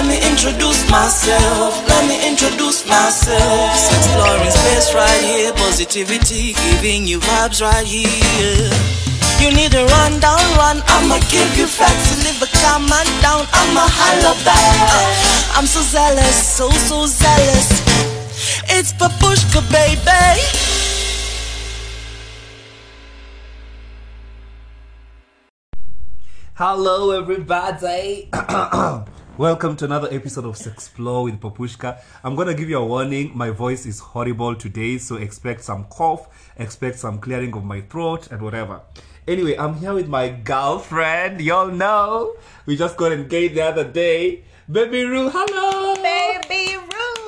Let me introduce myself. Let me introduce myself. Exploring space right here. Positivity giving you vibes right here. You need to run down, run. I'ma give you facts. Live a calm man down. I'ma holla back. Uh, I'm so zealous, so so zealous. It's Papushka, baby. Hello, everybody. Welcome to another episode of Sexplore with Papushka. I'm gonna give you a warning. My voice is horrible today, so expect some cough, expect some clearing of my throat, and whatever. Anyway, I'm here with my girlfriend. Y'all know we just got engaged the other day. Baby Rue, hello. Baby Rue.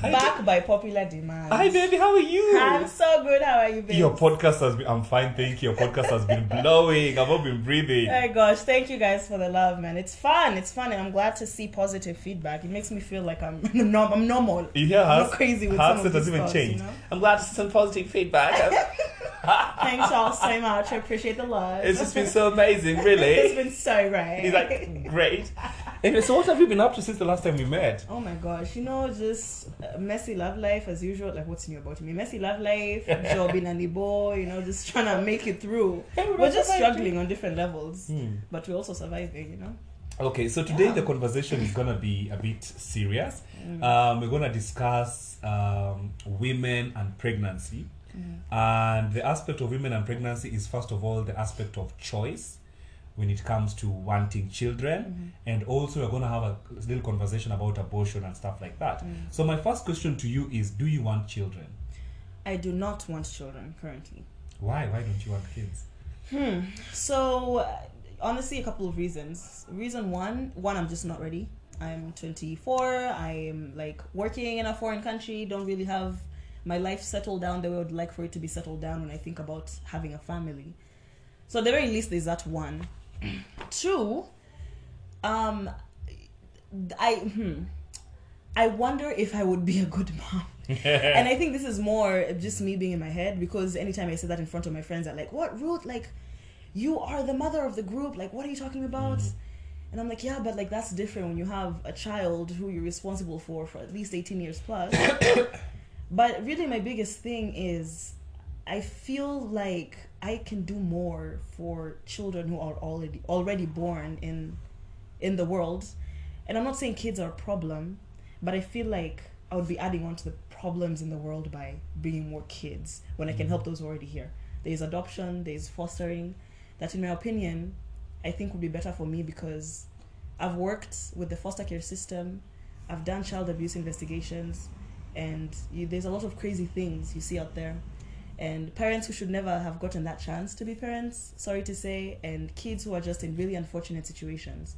Hi, Back by popular demand. Hi, baby. How are you? I'm so good. How are you, baby? Your podcast has been. I'm fine, thank you. Your podcast has been blowing. I've not been breathing. Oh my gosh, thank you guys for the love, man. It's fun. It's fun, and I'm glad to see positive feedback. It makes me feel like I'm norm- I'm normal. You hear I'm her? not crazy with her some of accent has these even thoughts, changed. you know? I'm glad to see some positive feedback. Thanks all so much. I appreciate the love. it's just been so amazing, really. it's been so great. He's like, great. Anyway, so what have you been up to since the last time we met? Oh my gosh, you know, just messy love life as usual. Like, what's new about me? Messy love life, job in Alibo, you know, just trying to make it through. Hey, we're We're just struggling on different levels, Hmm. but we're also surviving, you know? Okay, so today Yeah. the conversation is gonna be a bit serious. Mm. Um, we're gonna discuss um, women and pregnancy. And the aspect of women and pregnancy is first of all the aspect of choice when it comes to wanting children, Mm-hmm. and also we're gonna have a little conversation about abortion and stuff like that. Mm. So my first question to you is: Do you want children? I do not want children currently. Why? Why don't you want kids? Hmm. So, uh, honestly, a couple of reasons. Reason one, one, I'm just not ready. I'm 24. I'm like working in a foreign country. Don't really have my life settled down the way I would like for it to be settled down when I think about having a family. So, at the very least, there's that one. Two, um, I hmm, I wonder if I would be a good mom. and I think this is more just me being in my head because anytime I say that in front of my friends, they're like, "What, Ruth? Like, you are the mother of the group. Like, what are you talking about?" And I'm like, "Yeah, but like that's different when you have a child who you're responsible for for at least 18 years plus." but really, my biggest thing is I feel like I can do more for children who are already already born in in the world. And I'm not saying kids are a problem, but I feel like I would be adding on to the problems in the world by bringing more kids when I can mm. help those already here. There's adoption, there's fostering, that in my opinion, I think would be better for me because I've worked with the foster care system, I've done child abuse investigations, and you, there's a lot of crazy things you see out there. And parents who should never have gotten that chance to be parents, sorry to say, and kids who are just in really unfortunate situations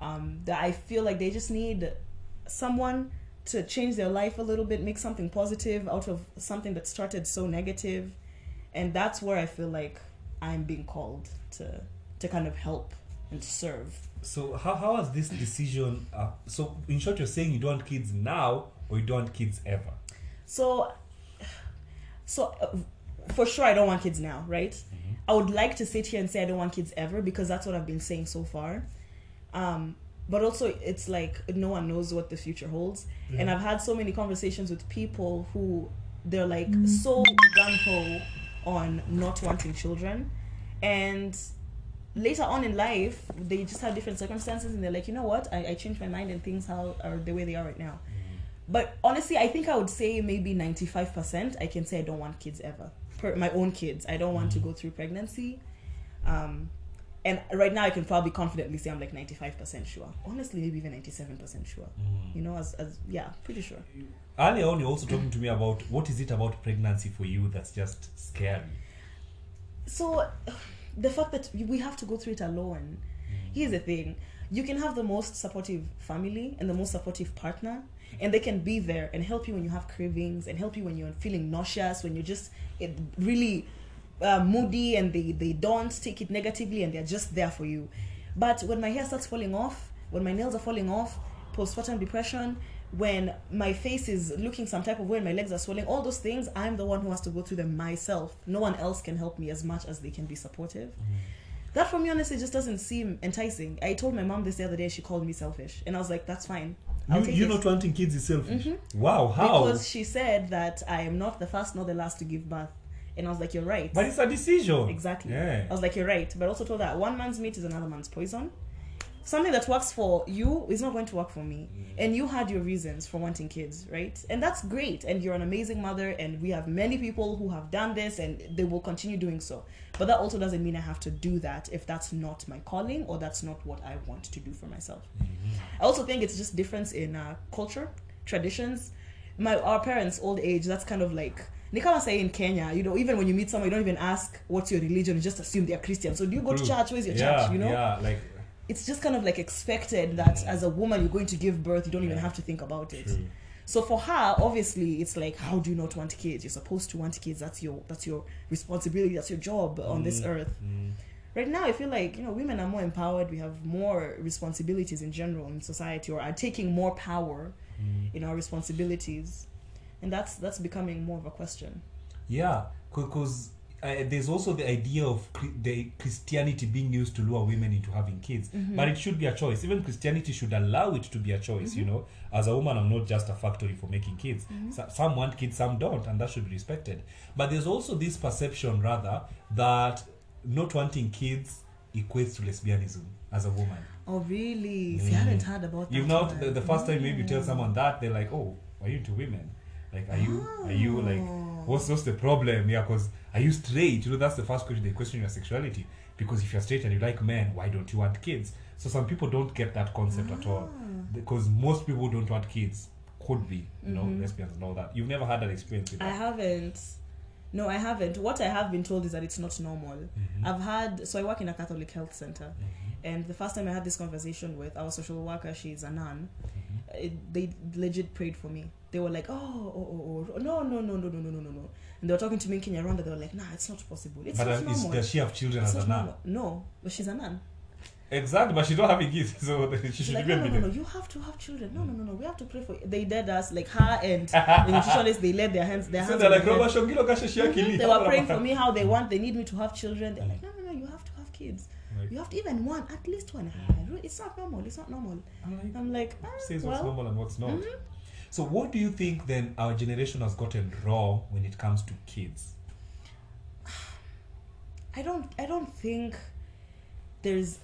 um, that I feel like they just need someone to change their life a little bit, make something positive out of something that started so negative, and that's where I feel like I'm being called to to kind of help and serve. So how how has this decision? Uh, so in short, you're saying you don't want kids now, or you don't want kids ever. So, so uh, for sure, I don't want kids now, right? I would like to sit here and say I don't want kids ever because that's what I've been saying so far. Um, but also, it's like no one knows what the future holds, and I've had so many conversations with people who they're like so gun ho on not wanting children, and later on in life they just have different circumstances and they're like you know what? I, I changed my mind and things how are the way they are right now but honestly i think i would say maybe 95% i can say i don't want kids ever. Per my own kids. I don't want to go through pregnancy. Um and right now i can probably confidently say i'm like 95% sure. Honestly maybe even 97% sure. You know as, as yeah pretty sure. Earlier on, you're also talking to me about what is it about pregnancy for you that's just scary. so the fact that we have to go through it alone here's the thing. You can have the most supportive family and the most supportive partner and they can be there and help you when you have cravings and help you when you're feeling nauseous when you're just eh, really uh, moody and they, they don't take it negatively and they're just there for you but when my hair starts falling off when my nails are falling off postpartum depression when my face is looking some type of way and my legs are swelling all those things i'm the one who has to go through them myself no one else can help me as much as they can be supportive that for me honestly just doesn't seem enticing. I told my mom this the other day. She called me selfish, and I was like, "That's fine." You, you it." not wanting kids is selfish. Mm-hmm. Wow, how? because she said that I am not the first nor the last to give birth, and I was like, "You're right." but it's a decision. Exactly. Yeah. I was like, you're right. But also told that one man's meat is another man's poison. Something that works for you is not going to work for me. And you had your reasons for wanting kids, right? And that's great. And you're an amazing mother. And we have many people who have done this and they will continue doing so. But that also doesn't mean I have to do that if that's not my calling or that's not what I want to do for myself. I also think it's just difference in uh, culture, traditions. My our parents' old age, that's kind of like can't say in Kenya, you know, even when you meet someone, you don't even ask what's your religion, you just assume they're Christian. So do you go to church? Where's your yeah, church? You know? Yeah, like It's just kind of like expected that as a woman you're going to give birth, you don't even have to think about it. True. So for her, obviously, it's like, how do you not want kids? You're supposed to want kids. That's your that's your responsibility. That's your job on this Mm, earth. mm. Right now, I feel like you know women are more empowered. We have more responsibilities in general in society, or are taking more power Mm. in our responsibilities, and that's that's becoming more of a question. Yeah, because uh, there's also the idea of the Christianity being used to lure women into having kids, Mm-hmm. but it should be a choice. Even Christianity should allow it to be a choice. Mm-hmm. You know, as a woman, I'm not just a factory for making kids. So, some want kids, some don't, and that should be respected. But there's also this perception, rather, that not wanting kids equates to lesbianism as a woman. Oh really? See, I haven't heard about that. You've not the, the first time maybe you tell someone that they're like, oh, are you into women? Like, are you are you like what's what's the problem? Yeah, because are you straight? You know, that's the first question they question your sexuality. Because if you're straight and you like men, why don't you want kids? So some people don't get that concept at all. Ah. Because most people don't want kids could be, you know, mm-hmm. lesbians and all that. You've never had that experience with I haven't. No, I haven't. What I have been told is that it's not normal. Mm-hmm. I've had so I work in a Catholic health center, and the first time I had this conversation with our social worker, she's a nun. Mm-hmm. It, they legit prayed for me. They were like, "Oh, oh, oh, oh, no, no, no, no, no, no, no, no, no," and they were talking to me in Kinyarwanda. They were like, "Nah, it's not possible. It's but not is, normal. does she have children It's as a nun? normal." No, but she's a nun. Exactly, but she's not having kids, so she should like, even no, no, no, no, you have to have children. No, no, no, no, we have to pray for you. They did us, like her and the nutritionist, they laid their hands, their So hands they're like. Roba Shongilo Shiakili. They were praying for me how they want, they need me to have children. They're like, no, no, no, you have to have kids. Like- You have to even one, at least one. Ah, It's not normal. It's not normal. I'm like, I'm like, ah, says well, mm-hmm. normal and what's not. So, what do you think then our generation has gotten wrong when it comes to kids? I don't, I don't think there's,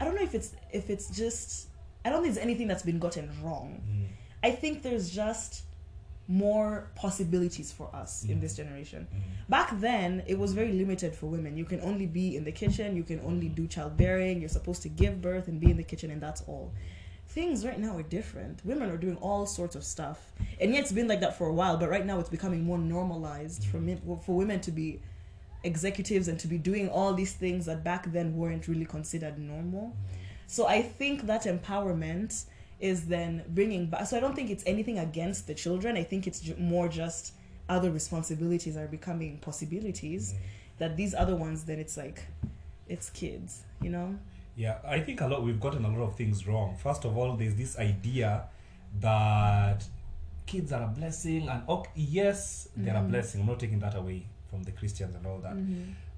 I don't know if it's, if it's just, I don't think there's anything that's been gotten wrong. Mm. I think there's just more possibilities for us in this mm. generation. Mm. Back then, it was very limited for women. You can only be in the kitchen, you can only do childbearing, you're supposed to give birth and be in the kitchen, and that's all. Things right now are different. Women are doing all sorts of stuff, and yet it's been like that for a while. But right now, it's becoming more normalized for men, for women to be executives and to be doing all these things that back then weren't really considered normal. So I think that empowerment is then bringing back. So I don't think it's anything against the children. I think it's more just other responsibilities are becoming possibilities. That these other ones, then it's like, it's kids, you know. Yeah, I think a lot we've gotten a lot of things wrong. First of all, there's this idea that kids are a blessing, and ok, yes, they're Mm-hmm. a blessing. I'm not taking that away from the Christians and all that.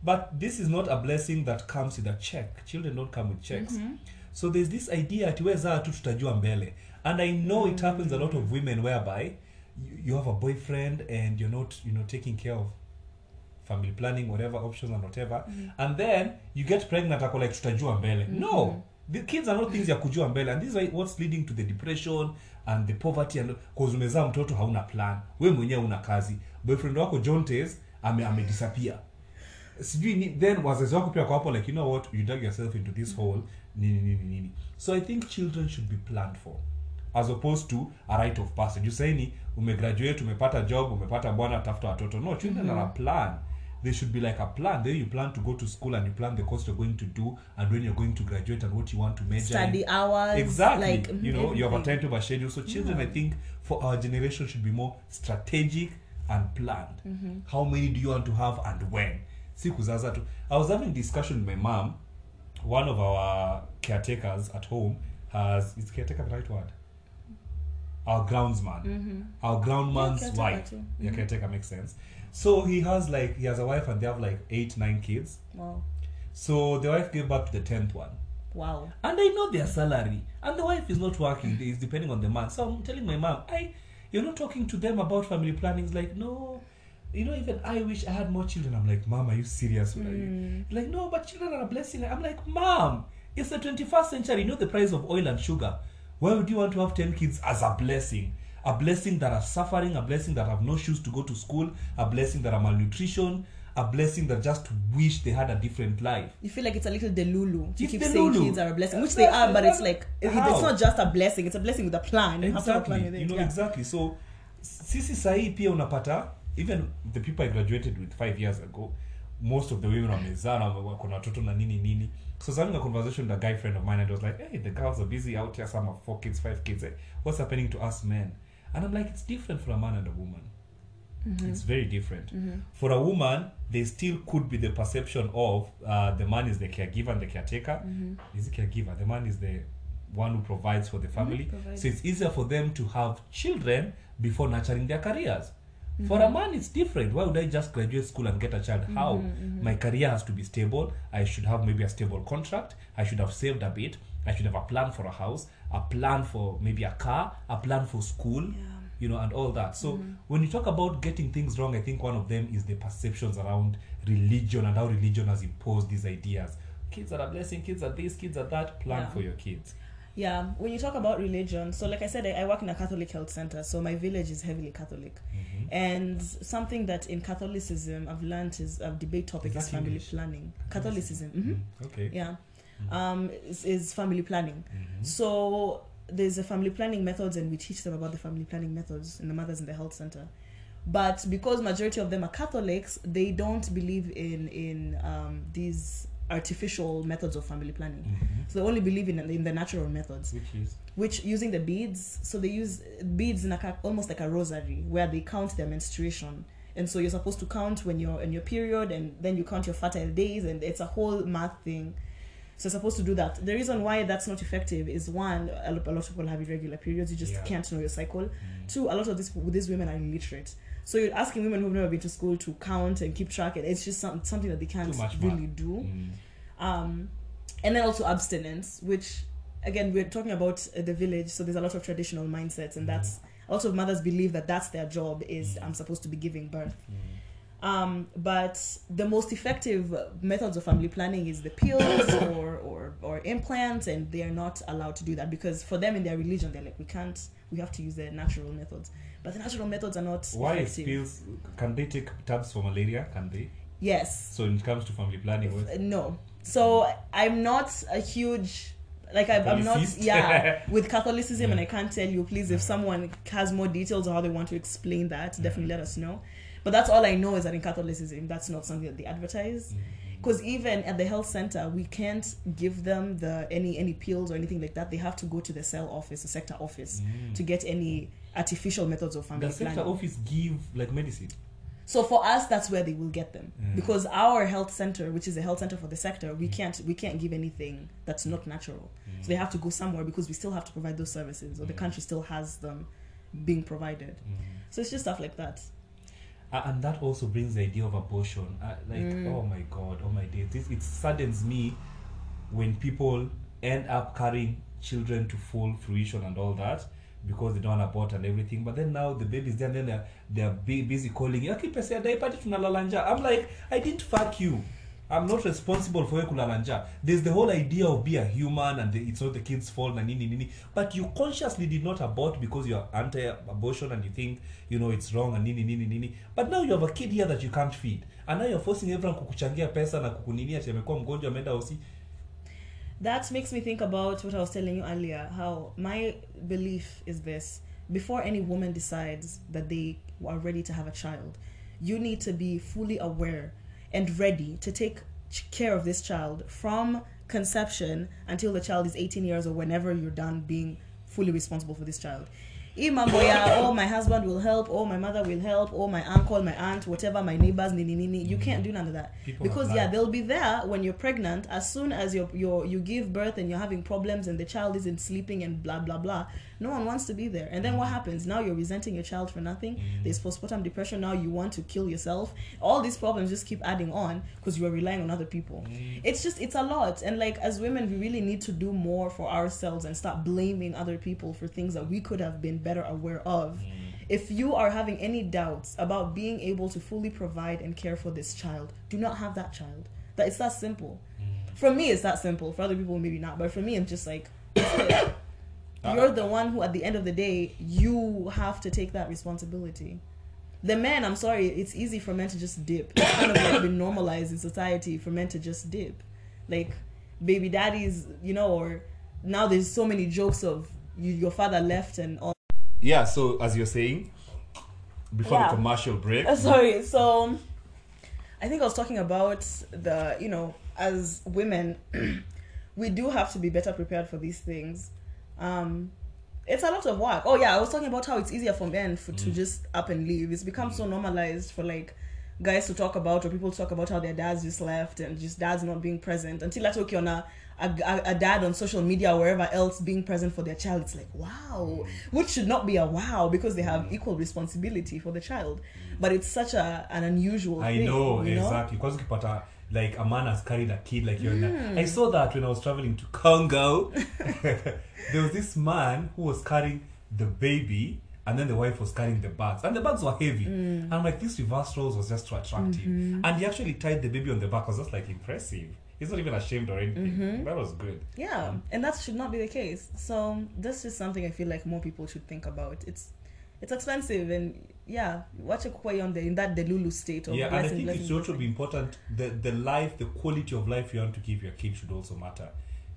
But this is not a blessing that comes with a check. Children don't come with checks. Mm-hmm. So there's this idea ati zaa tu tutajua mbele. And I know it happens a lot Mm. of women whereby you, you have a boyfriend and you're not, you know, taking care of family planning, whatever options and whatever. And then you get pregnant ako like tutajua mbele. No. The kids are not things ya kujua mbele and this is what's leading to the depression and the poverty and cause umezaa mtoto hauna plan. Wewe mwenyewe una kazi. Boyfriend wako John ame ame disappear sijui ni, then wazazi wako pia kwapo like you know what you dug yourself into this hole nini nini nini so i think children should be planned for as opposed to a right of passage usaini umegraduate umepata job umepata bwana tafuta watoto no children mm -hmm. are a plan they should be like a plan then you plan to go to school and you plan the course you're going to do and when you're going to graduate and what you want to major Study in. hours, exactly like, you know everything. you have a timetable a schedule so children yeah. i think for our generation should be more strategic and planned how many do you want to have and when si kuzaza tu i was having discussion with my mom one of our caretakers at home has is caretaker the right word our groundsman our groundman's Mm-hmm. wife too. yeah caretaker makes sense so he has like he has a wife and they have like eight nine kids Wow. So the wife gave birth to the tenth one. Wow. and I know their salary, and the wife is not working. It's depending on the man. So I'm telling my mom, I, you're not talking to them about family planning. It's like, no, you know, even I wish I had more children. I'm like, mom, are you serious? Are you? Mm. Like, no, but children are a blessing. I'm like, mom, it's the 21st century. You know the price of oil and sugar. Why would you want to have 10 kids as a blessing? A blessing that are suffering, a blessing that have no shoes to go to school, a blessing that are malnutrition, a blessing that just wish they had a different life. You feel like it's a little delulu to It's keep saying delulu. kids are a blessing, which they are, but it's like how? it's not just a blessing; it's a blessing with a plan. You a plan you know yeah. exactly so sisi sahii pia unapata even the people i graduated with five years ago most of the women wamezaa na wako na watoto na nini nini so I was having a conversation with a guy friend of mine and I was like hey the girls are busy out here some have four kids five kids what's happening to us men and i'm like it's different for a man and a woman Mm-hmm. it's very different. Mm-hmm. For a woman there still could be the perception of uh, the man is the caregiver and the caretaker. Mm-hmm. Is the caregiver. The man is the one who provides for the family. Provides. so it's easier for them to have children before nurturing their careers. For a man it's different. Why would i just graduate school and get a child? How? My career has to be stable. I should have maybe a stable contract. I should have saved a bit. I should have a plan for a house a plan for maybe a car a plan for school you know and all that so when you talk about getting things wrong i think one of them is the perceptions around religion and how religion has imposed these ideas kids are a blessing kids are this kids are that plan Yeah. for your kids Yeah, when you talk about religion, so like I said, I, I work in a Catholic health center, so my village is heavily Catholic. And something that in Catholicism I've learned is a debate topic Is is, family English? planning. Catholicism, hmm okay yeah, um, is, is family planning. Mhm. So there's a family planning methods, and we teach them about the family planning methods in the mothers in the health center. But because majority of them are Catholics, they don't believe in in um, these artificial methods of family planning. Mhm. So they only believe in in the natural methods, which is which using the beads. So they use beads in a almost like a rosary, where they count their menstruation. And so you're supposed to count when you're in your period, and then you count your fertile days, and it's a whole math thing. So you're supposed to do that. The reason why that's not effective is one, a lot of people have irregular periods. You just Yeah. can't know your cycle. Two, a lot of these these women are illiterate. So you're asking women who've never been to school to count and keep track, and it's just some, something that they can't really do Mm. um, and then also abstinence, which again we're talking about uh, the village, so there's a lot of traditional mindsets, and that's a lot of mothers believe that that's their job is I'm supposed to be giving birth. Um, but the most effective methods of family planning is the pills or, or or implants, and they are not allowed to do that because for them in their religion they're like we can't we have to use the natural methods, but the natural methods are not Why is effective. pills? Can they take tabs for malaria? Can they? Yes, So when it comes to family planning, what- no so i'm not a huge like I, i'm not yeah with catholicism and i can't tell you please if someone has more details on how they want to explain that definitely let us know but that's all i know is that in catholicism that's not something that they advertise mm-hmm. because even at the health center we can't give them the any any pills or anything like that they have to go to the cell office the sector office mm. to get any artificial methods of family Does the sector planning office give like medicine? so for us, that's where they will get them Mm. because our health center, which is a health center for the sector, we mm. can't we can't give anything that's not natural. So they mm. have to go somewhere because we still have to provide those services, or the country still has them being provided. So it's just stuff like that. Uh, and that also brings the idea of abortion. Uh, like, Mm. oh my god, oh my days. This it saddens me when people end up carrying children to full fruition and all that because they don't abort and everything. But then now the baby's there and then they're, they're busy calling you. "Okay, pesa ya diaper tunalala njaa." I'm like, I didn't fuck you. I'm not responsible for kulala njaa. There's the whole idea of be a human and the, it's not the kid's fault na nini nini. But you consciously did not abort because you're anti-abortion and you think you know it's wrong and nini nini nini. But now you have a kid here that you can't feed. And now you're forcing everyone kukuchangia pesa na kukunini ati amekuwa mgonjwa ameenda hosi. That makes me think about what I was telling you earlier. How my belief is this: before any woman decides that they are ready to have a child, you need to be fully aware and ready to take care of this child from conception until the child is 18 years or whenever you're done being fully responsible for this child. hii mambo ya oh my husband will help oh my mother will help oh my uncle my aunt whatever my neighbors nini nini you can't do none of that. People because yeah they'll be there when you're pregnant as soon as you're, you're you give birth and you're having problems and the child isn't sleeping and blah blah blah no one wants to be there. And then what happens? Now you're resenting your child for nothing. Mm. There's postpartum depression. Now you want to kill yourself. All these problems just keep adding on because you are relying on other people. Mm. It's just it's a lot. And like as women we really need to do more for ourselves and stop blaming other people for things that we could have been better aware of. Mm. If you are having any doubts about being able to fully provide and care for this child do not have that child. That it's that simple. For me it's that simple. For other people maybe not. But for me i'm just like you're the one who at the end of the day you have to take that responsibility. The men i'm sorry it's easy for men to just dip. It's kind of like been normalized in society for men to just dip. Like baby daddies you know or now there's so many jokes of you, your father left and all. Yeah, so as you're saying, before Yeah. the commercial break, Uh, sorry so i think i was talking about the you know as women we do have to be better prepared for these things um it's a lot of work. Oh yeah i was talking about how it's easier for men for, to just up and leave. It's become so normalized for like guys to talk about or people to talk about how their dads just left and just dads not being present until i you on a, a, a dad on social media or wherever else being present for their child. It's like wow. Which should not be a wow because they have equal responsibility for the child. But it's such a an unusual I thing know, you know? exactly. Because like a man has carried a kid like you're a, I saw that when I was traveling to Congo. there was this man who was carrying the baby and then the wife was carrying the bags. And the bags were heavy. Hmm. And I'm like, this reverse roles was just too attractive. Mm-hmm. And he actually tied the baby on the back. I was just like, impressive. He's not even ashamed or anything. Mm-hmm. That was good. Yeah, and that should not be the case. So this is something I feel like more people should think about. It's it's expensive and yeah, watch a kukwa on the in that delulu state of yeah, and I think blessing, it should also be important the the life, the quality of life you want to give your kid should also matter.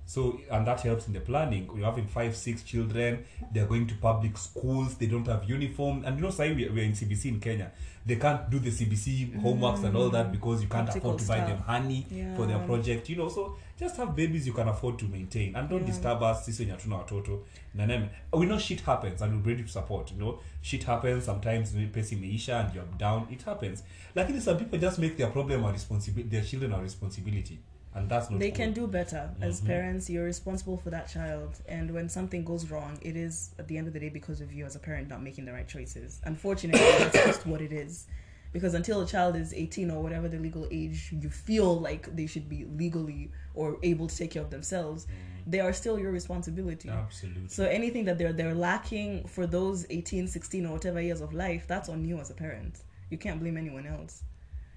So and that helps in the planning. You're having five, six children. They're going to public schools. They don't have uniform. And you know, say we we're in CBC in Kenya. They can't do the CBC homeworks and all that because you can't Practical afford to buy them honey honey for their project. You know, so just have babies you can afford to maintain and don't Yeah. disturb us. Sisi wenye hatuna watoto. We know shit happens and we're ready to support. You know, shit happens sometimes. Pesa imeisha and you're down. It happens. Lakini some people just make their problem a responsibility. Their children a responsibility, and that's not. They cool. can do better as Mhm. parents. You're responsible for that child, and when something goes wrong, it is at the end of the day because of you as a parent not making the right choices. Unfortunately, that's just what it is. Because until a child is 18 or whatever the legal age you feel like they should be legally or able to take care of themselves, they are still your responsibility. Absolutely. So anything that they're they're lacking for those 18, 16 or whatever years of life, that's on you as a parent. You can't blame anyone else,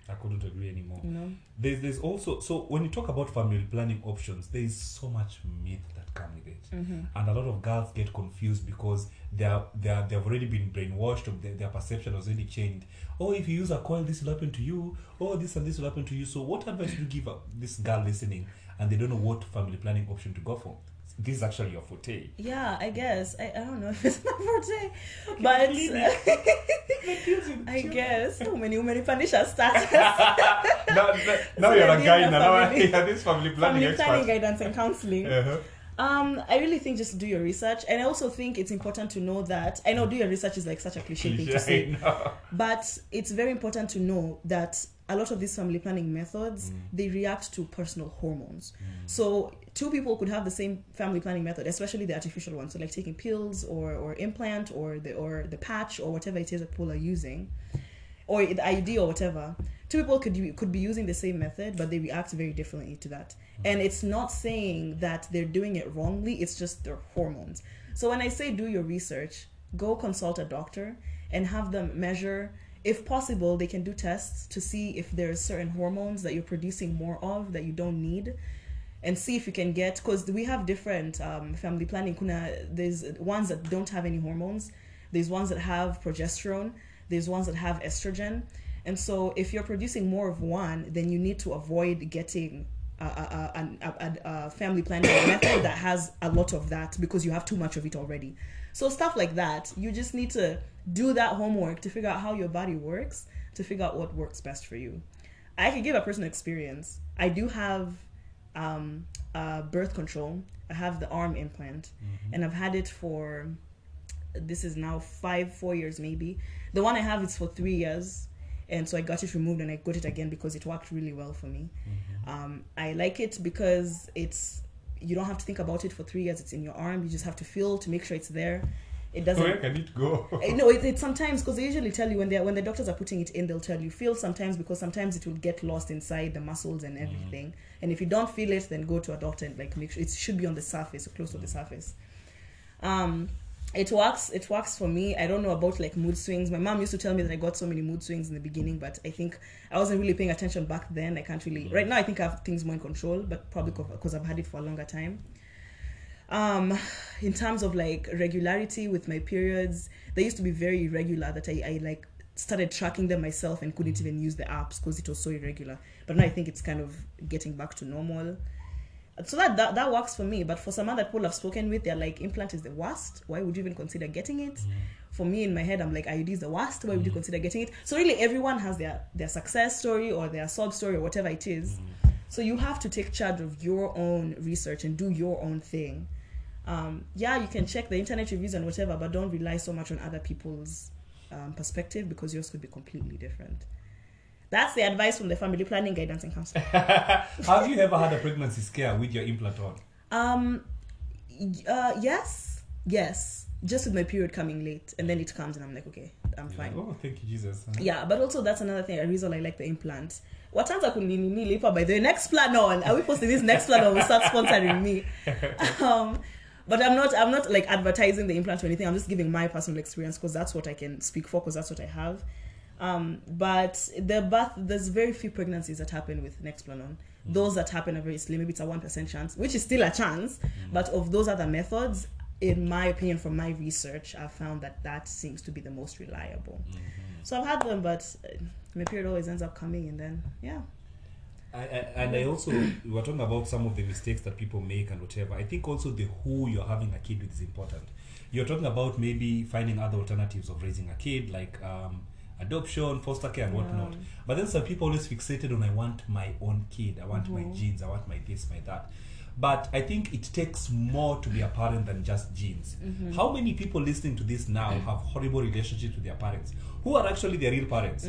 I couldn't agree anymore. you know? There's, there's also so when you talk about family planning options, there is so much myth that come with it, Mm-hmm. and a lot of girls get confused because they are they are they've already been brainwashed, or their, their perception has already changed. Oh, if you use a coil, this will happen to you. Oh, this and this will happen to you. So, what advice do you give a, this girl listening, and they don't know what family planning option to go for? This is actually your forte. Yeah, I guess. I, I don't know if it's my forte, but I guess. Oh, many women panisha status. now, now, you're a guy now. Now family- you're this family planning Family planning expert. guidance and counseling. Uh-huh. Um, I really think just do your research, and I also think it's important to know that I know do your research is like such a cliche thing to say, Cliche, I know. but it's very important to know that a lot of these family planning methods Mm. they react to personal hormones. So two people could have the same family planning method especially the artificial one so like taking pills or or implant or the or the patch or whatever it is that people are using or the IUD or whatever. Two people could could be using the same method but they react very differently to that. And it's not saying that they're doing it wrongly it's just their hormones. So when i say do your research go consult a doctor and have them measure if possible they can do tests to see if there's certain hormones that you're producing more of that you don't need and see if you can get because we have different um, family planning. Kuna there's ones that don't have any hormones. There's ones that have progesterone. There's ones that have estrogen. And so if you're producing more of one then you need to avoid getting a, a, a, a, family planning method that has a lot of that because you have too much of it already. So stuff like that you just need to do that homework to figure out how your body works to figure out what works best for you. I can give a personal experience. I do have um, uh, birth control. I have the arm implant, and I've had it for this is now five, four years maybe. The one I have is for three years, and so I got it removed and I got it again because it worked really well for me. Um, I like it because it's you don't have to think about it for three years. It's in your arm. You just have to feel to make sure it's there. It doesn't. Where can it go? No, it, it's sometimes because they usually tell you when they when the doctors are putting it in, they'll tell you feel sometimes because sometimes it will get lost inside the muscles and everything. And if you don't feel it, then go to a doctor and like make sure it should be on the surface or close to the surface. Um, it works. It works for me. I don't know about like mood swings. My mom used to tell me that I got so many mood swings in the beginning, but I think I wasn't really paying attention back then. I can't really. Right now, I think I have things more in control, but probably because I've had it for a longer time um in terms of like regularity with my periods they used to be very irregular that i, I like started tracking them myself and couldn't even use the apps because it was so irregular but now i think it's kind of getting back to normal so that, that that works for me. But for some other people i've spoken with they're like implant is the worst. Why would you even consider getting it? For me in my head i'm like iud is the worst. Why would you consider getting it? So really everyone has their their success story or their sob story or whatever it is. So you have to take charge of your own research and do your own thing. Um, yeah, you can check the internet reviews and whatever, but don't rely so much on other people's um, perspective because yours could be completely different. That's the advice from the family planning guidance and counseling. Have you ever had a pregnancy scare with your implant on? Um, uh, yes, yes, just with my period coming late, and then it comes, and I'm like, okay, I'm fine. Oh, thank you, Jesus. Yeah, but also that's another thing. A reason I like the implant. What Watanza kuninilipa by the Nexplanon. Are we posting this Nexplanon? Will start sponsoring me. Um, but I'm not. I'm not like advertising the implant or anything. I'm just giving my personal experience because that's what I can speak for because that's what I have. Um, but the birth, there's very few pregnancies that happen with Nexplanon. Those that happen are very slim. Maybe it's a one percent chance, which is still a chance. But of those other methods, in my opinion, from my research, I've found that that seems to be the most reliable. So I've had them, but uh, my period always ends up coming, and then yeah. I, I, and I also we were talking about some of the mistakes that people make and whatever. I think also the who you're having a kid with is important. You're talking about maybe finding other alternatives of raising a kid, like um, adoption, foster care, and whatnot. But then some people always fixated on I want my own kid, I want my mm-hmm. genes, I want my this, my that. But I think it takes more to be a parent than just genes. Mm-hmm. How many people listening to this now mm-hmm. have horrible relationships with their parents? Who are actually their real parents?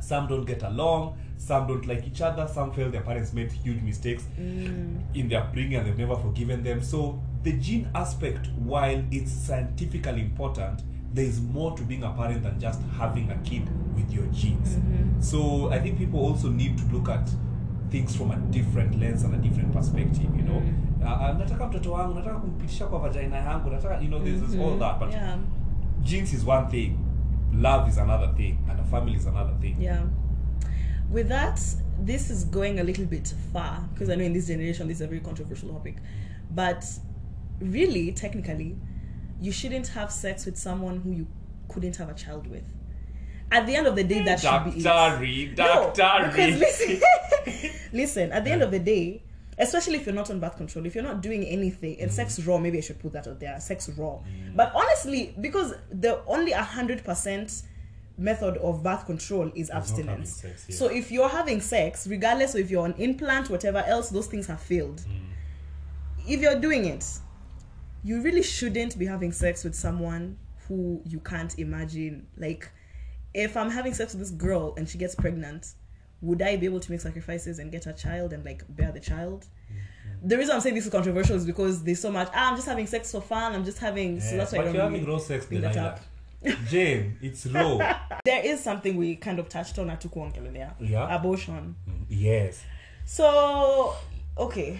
Some don't get along, some don't like each other, some feel their parents made huge mistakes mm. in their upbringing and they've never forgiven them. So, the gene aspect, while it's scientifically important, there is more to being a parent than just having a kid with your genes. So, I think people also need to look at things from a different lens and a different perspective, you know. Uh, uh, nataka mtoto wangu, nataka kumpitisha kwa vagina yangu, nataka, you know, there's, there's all that. But yeah. genes is one thing, love is another thing, and a family is another thing. Yeah. With that, this is going a little bit far because I know in this generation this is a very controversial topic. But really, technically, you shouldn't have sex with someone who you couldn't have a child with. At the end of the day, that should be it. Doctory, No, doctory. because listen, listen. At the end of the day, especially if you're not on birth control, if you're not doing anything, and sex mm. raw, maybe I should put that out there. Sex raw, mm. but honestly, because the only a hundred percent method of birth control is abstinence. sex, yeah. So if you're having sex, regardless of if you're on implant, whatever else, those things have failed. Mm. If you're doing it, you really shouldn't be having sex with someone who you can't imagine. Like, if I'm having sex with this girl and she gets pregnant, would I be able to make sacrifices and get a child and like bear the child? The reason I'm saying this is controversial is because there's so much. Ah, I'm just having sex for fun. I'm just having. so that's why I but don't you're really having raw sex, that up. Jane, it's raw. There is something we kind of touched on at Tukuonkele there. Yeah. Abortion. yes. So okay,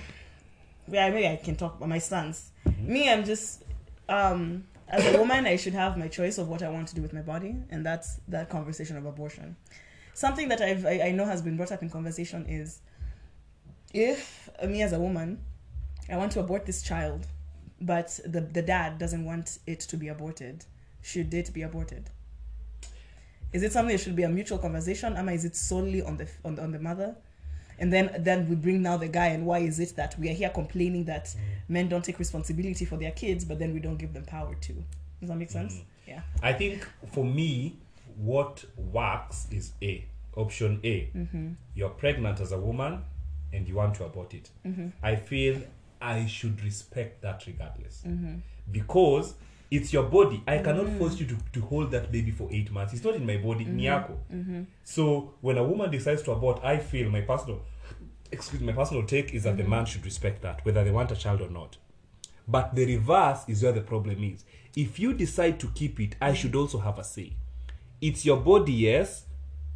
yeah, maybe I can talk about my stance. Me, I'm just um, as a woman, I should have my choice of what I want to do with my body, and that's that conversation of abortion. Something that I've I, I know has been brought up in conversation is if me as a woman, I want to abort this child, but the the dad doesn't want it to be aborted, should it be aborted? Is it something that should be a mutual conversation, or is it solely on the on the, on the mother? And then then we bring now the guy, and why is it that we are here complaining that mm. men don't take responsibility for their kids, but then we don't give them power to? Does that make mm. sense? Yeah. I think for me, what works is A. Option A. Mm-hmm. You're pregnant as a woman and you want to abort it. Mm-hmm. I feel I should respect that regardless. Mm-hmm. Because it's your body. I cannot mm. force you to, to hold that baby for eight months. It's not in my body. Mm-hmm. Ni yako mm-hmm. so when a woman decides to abort i feel my personal excuse my personal take is that the mm-hmm. man should respect that whether they want a child or not. But the reverse is where the problem is. If you decide to keep it i should also have a say. It's your body yes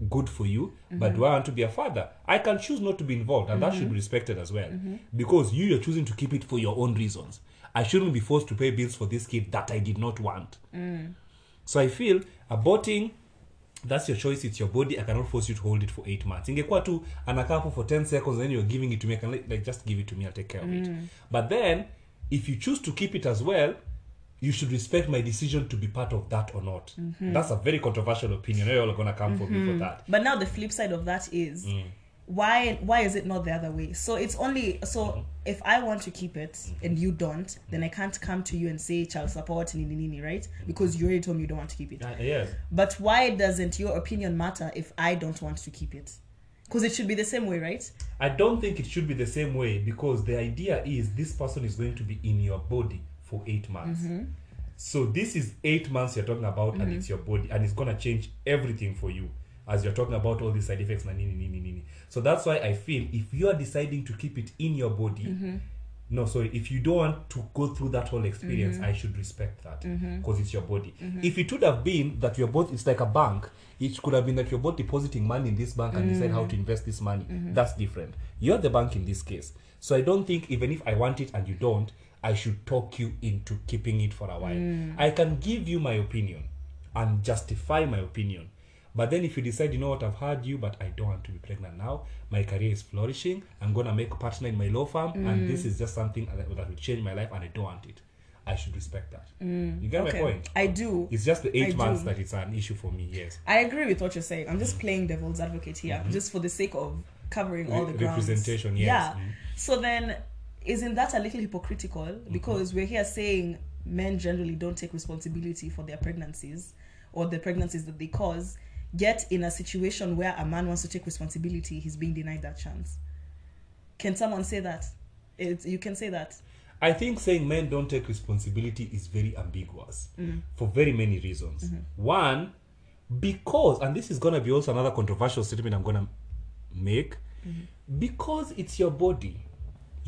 good for you but do i want to be a father? I can choose not to be involved and that should be respected as well. Because you are choosing to keep it for your own reasons i shouldn't be forced to pay bills for this kid that i did not want. So i feel aborting that's your choice it's your body. I cannot force you to hold it for eight months. Ingekuwa tu anakaa for 10 seconds then you're giving it to me. I can like, just give it to me i'll take care of it. Mm. But then if you choose to keep it as well you should respect my decision to be part of that or not. Mm-hmm. That's a very controversial opinion. You're all gonna come for me for mm-hmm. that. But now the flip side of that is Mm. Why why is it not the other way? So it's only so Mm-hmm. if I want to keep it and you don't, then I can't come to you and say child support nini nini, right? Because you already told me you don't want to keep it. Uh, yes But why doesn't your opinion matter if I don't want to keep it? Because it should be the same way, right? I don't think it should be the same way because the idea is this person is going to be in your body for eight months. So this is eight months you're talking about, and it's your body, and it's gonna change everything for you as you're talking about all these side effects. Na nini, nini, nini. So that's why I feel if you are deciding to keep it in your body, mm-hmm. no, sorry, if you don't want to go through that whole experience, mm-hmm. I should respect that mm-hmm. because it's your body. If it would have been that you're both, it's like a bank. It could have been that you're both depositing money in this bank and decide how to invest this money. That's different. You're the bank in this case. So I don't think even if I want it and you don't, I should talk you into keeping it for a while. Mm. I can give you my opinion and justify my opinion. But then if you decide, you know what, I've heard you, but I don't want to be pregnant now. My career is flourishing. I'm gonna make a partner in my law firm, and this is just something that, that will change my life, and I don't want it. I should respect that. You get my point? I do. It's just the eight I months do. that it's an issue for me. Yes. I agree with what you're saying. I'm just playing devil's advocate here, just for the sake of covering all the grounds. representation, yes. Yeah. Mm. So then, isn't that a little hypocritical? Mm-hmm. Because we're here saying men generally don't take responsibility for their pregnancies or the pregnancies that they cause. Yet, in a situation where a man wants to take responsibility, he's being denied that chance. Can someone say that? It's, you can say that. I think saying men don't take responsibility is very ambiguous mm-hmm. for very many reasons. Mm-hmm. One, because, and this is going to be also another controversial statement I'm going to make, mm-hmm. because it's your body,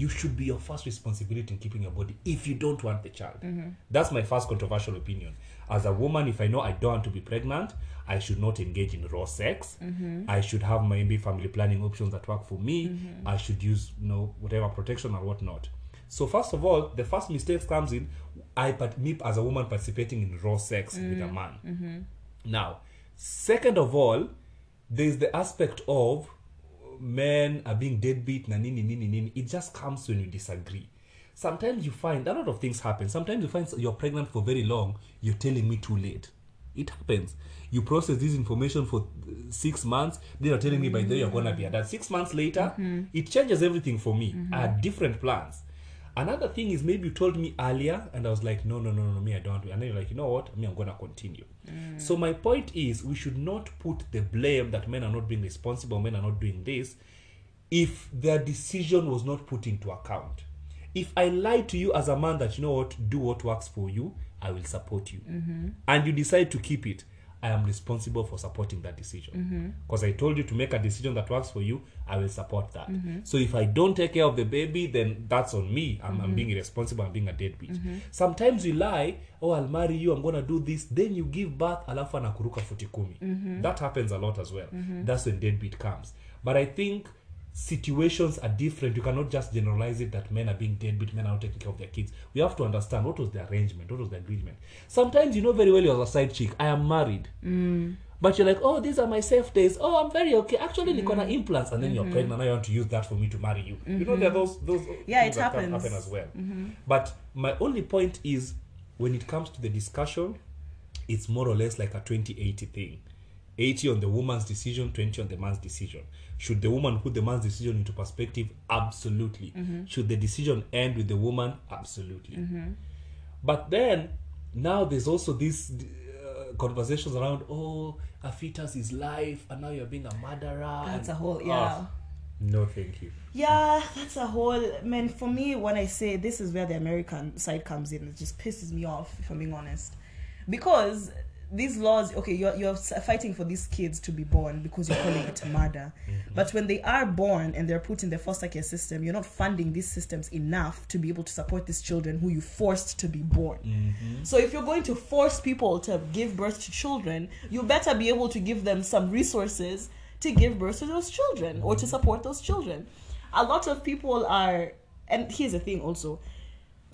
you should be your first responsibility in keeping your body if you don't want the child. Mm-hmm. That's my first controversial opinion. As a woman, if I know I don't want to be pregnant, I should not engage in raw sex. Mm-hmm. I should have maybe family planning options that work for me. Mm-hmm. I should use you know whatever protection or whatnot. So first of all, the first mistake comes in I part- me as a woman participating in raw sex with a man. Now, second of all, there's the aspect of men are being deadbeat na nini nini nini. It just comes when you disagree. Sometimes you find a lot of things happen. Sometimes you find you're pregnant for very long. You're telling me too late. It happens. You process this information for six months. Then you're telling me by the way you're gonna be a dad. Six months later, mm-hmm. it changes everything for me. Mm-hmm. I had different plans. Another thing is maybe you told me earlier, and I was like, no, no, no, no, me, I don't. And then you're like, you know what? Me, I'm gonna continue. Mm. So my point is, we should not put the blame that men are not being responsible, men are not doing this, if their decision was not put into account. If I lie to you as a man that you know what, do what works for you, I will support you, mm-hmm. and you decide to keep it, I am responsible for supporting that decision. Because I told you to make a decision that works for you, I will support that. So if I don't take care of the baby, then that's on me. I'm, I'm being irresponsible, I'm being a deadbeat. Sometimes you lie, oh, I'll marry you, I'm gonna do this. Then you give birth, alafu anakuruka futi kumi. That happens a lot as well. That's when deadbeat comes. But I think situations are different. You cannot just generalize it that men are being deadbeat, men are not taking care of their kids. We have to understand what was the arrangement, what was the agreement. Sometimes you know very well you're a side chick. I am married. Mm. But you're like, oh, these are my safe days. Oh, I'm very okay. Actually, mm na mm-hmm. implants, and then you're mm-hmm. pregnant. Now you want to use that for me to marry you. You know, there are those those mm-hmm. Yeah, things it that can happens. happen as well. But my only point is, when it comes to the discussion, it's more or less like a 20-80 thing. 80 on the woman's decision, 20 on the man's decision. Should the woman put the man's decision into perspective? Absolutely. Should the decision end with the woman? Absolutely. But then now there's also these uh, conversations around, oh, a fetus is life, and now you're being a murderer. That's and- a whole Ah, yeah. No, thank you. Yeah, that's a whole man. For me, when I say this is where the American side comes in, it just pisses me off. If I'm being honest, because these laws, okay, you're you're fighting for these kids to be born because you're calling it a murder, mm-hmm. but when they are born and they're put in the foster care system, you're not funding these systems enough to be able to support these children who you forced to be born. Mm-hmm. So if you're going to force people to give birth to children, you better be able to give them some resources to give birth to those children or to mm-hmm. support those children. A lot of people are, and here's the thing also.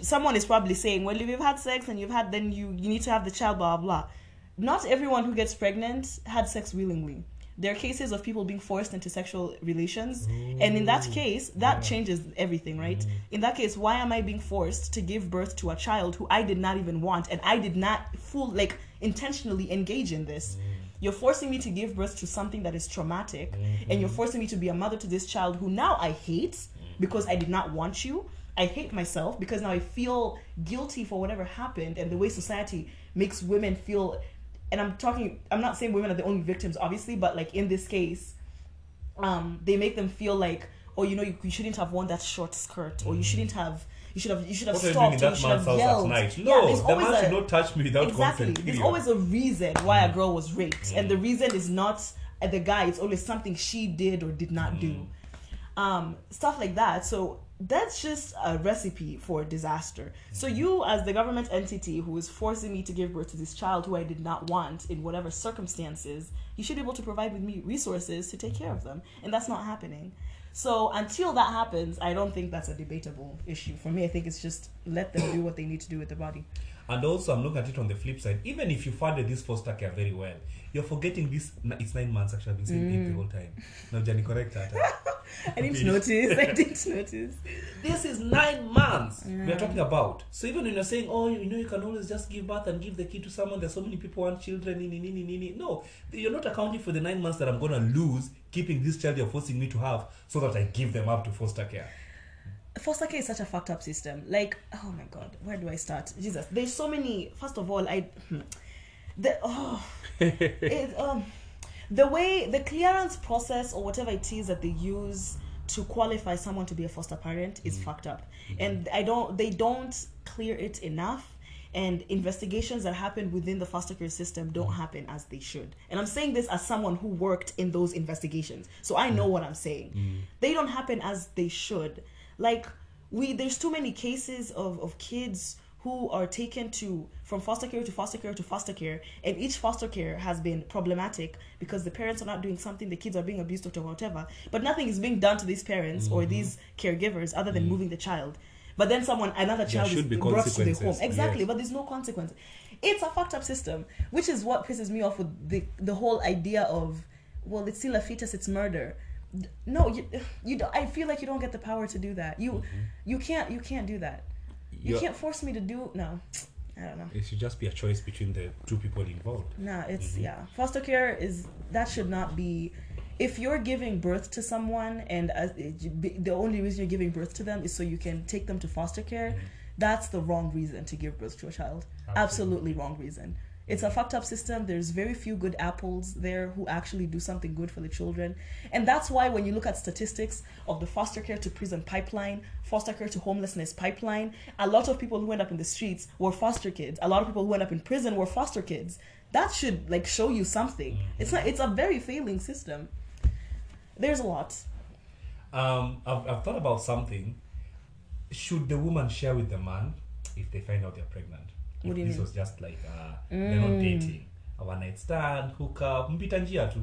Someone is probably saying, well, if you've had sex and you've had, then you, you need to have the child, blah, blah, blah. Not everyone who gets pregnant had sex willingly. There are cases of people being forced into sexual relations, and in that case, that changes everything, right? Mm-hmm. In that case, why am I being forced to give birth to a child who I did not even want, and I did not full like intentionally engage in this? Mm. You're forcing me to give birth to something that is traumatic, and you're mm-hmm. forcing me to be a mother to this child who now I hate mm. because I did not want you. I hate myself because now I feel guilty for whatever happened and the way society makes women feel. And I'm talking, I'm not saying women are the only victims, obviously, but like in this case, um, they make them feel like, oh, you know, you, you shouldn't have worn that short skirt, or you shouldn't have, you should have, you should have What are you doing in stopped, or you that should man's have house yelled. night? No, there's the man a- should not touch me without exactly. consent. There's always a reason why a girl was raped, and the reason is not uh, the guy. It's always something she did or did not do. Um, stuff like that. So that's just a recipe for disaster. So mm-hmm. you, as the government entity who is forcing me to give birth to this child who I did not want in whatever circumstances, you should be able to provide with me resources to take care of them, and that's not happening. So until that happens, I don't think that's a debatable issue. For me, I think it's just let them do what they need to do with the body. And also, I'm looking at it on the flip side. Even if you funded this foster care very well, you're forgetting this. It's nine months actually. I've been saying eight the whole time. Now, Jenny, correct that. I didn't notice. I didn't notice. this is nine months yeah. we're talking about. So even when you're saying, oh, you know, you can always just give birth and give the kid to someone. There's so many people want children. Nini, nini, nini. No, you're not accounting for the nine months that I'm gonna lose keeping this child you're forcing me to have, so that I give them up to foster care. Foster care is such a fucked up system. Like, oh my god, where do I start? Jesus, there's so many. First of all, I, hmm, the oh, it, um, the way the clearance process or whatever it is that they use to qualify someone to be a foster parent is mm-hmm. fucked up, mm-hmm. and I don't. They don't clear it enough. And investigations that happen within the foster care system don't mm-hmm. happen as they should. And I'm saying this as someone who worked in those investigations. So I know what I'm saying. They don't happen as they should. Like we there's too many cases of, of kids who are taken to from foster care to foster care to foster care and each foster care has been problematic because the parents are not doing something the kids are being abused or whatever. But nothing is being done to these parents or these caregivers other than moving the child. But then someone another child is be brought to the home. exactly yes. but there's no consequence it's a fucked up system which is what pisses me off with the the whole idea of well it's still a fetus it's murder no you, you don't, i feel like you don't get the power to do that you you can't you can't do that you Mm-hmm. You're- can't force me to do no i don't know It should just be a choice between the two people involved. Nah, it's Mm-hmm. yeah. Foster care is that should not be. If you're giving birth to someone and uh, it- the only reason you're giving birth to them is so you can take them to foster care, that's the wrong reason to give birth to a child. Mm-hmm. Absolutely. Absolutely wrong reason. It's a fucked up system. There's very few good apples there who actually do something good for the children. And that's why when you look at statistics of the foster care to prison pipeline, foster care to homelessness pipeline, a lot of people who end up in the streets were foster kids. A lot of people who end up in prison were foster kids. That should like show you something. It's not it's a very failing system. There's a lot. Um, I've, I've thought about something. Should the woman share with the man if they find out they're pregnant? What if do you this mean? Mm. was just like uh, they're not dating, a one night stand, hook up, mpita njia tu.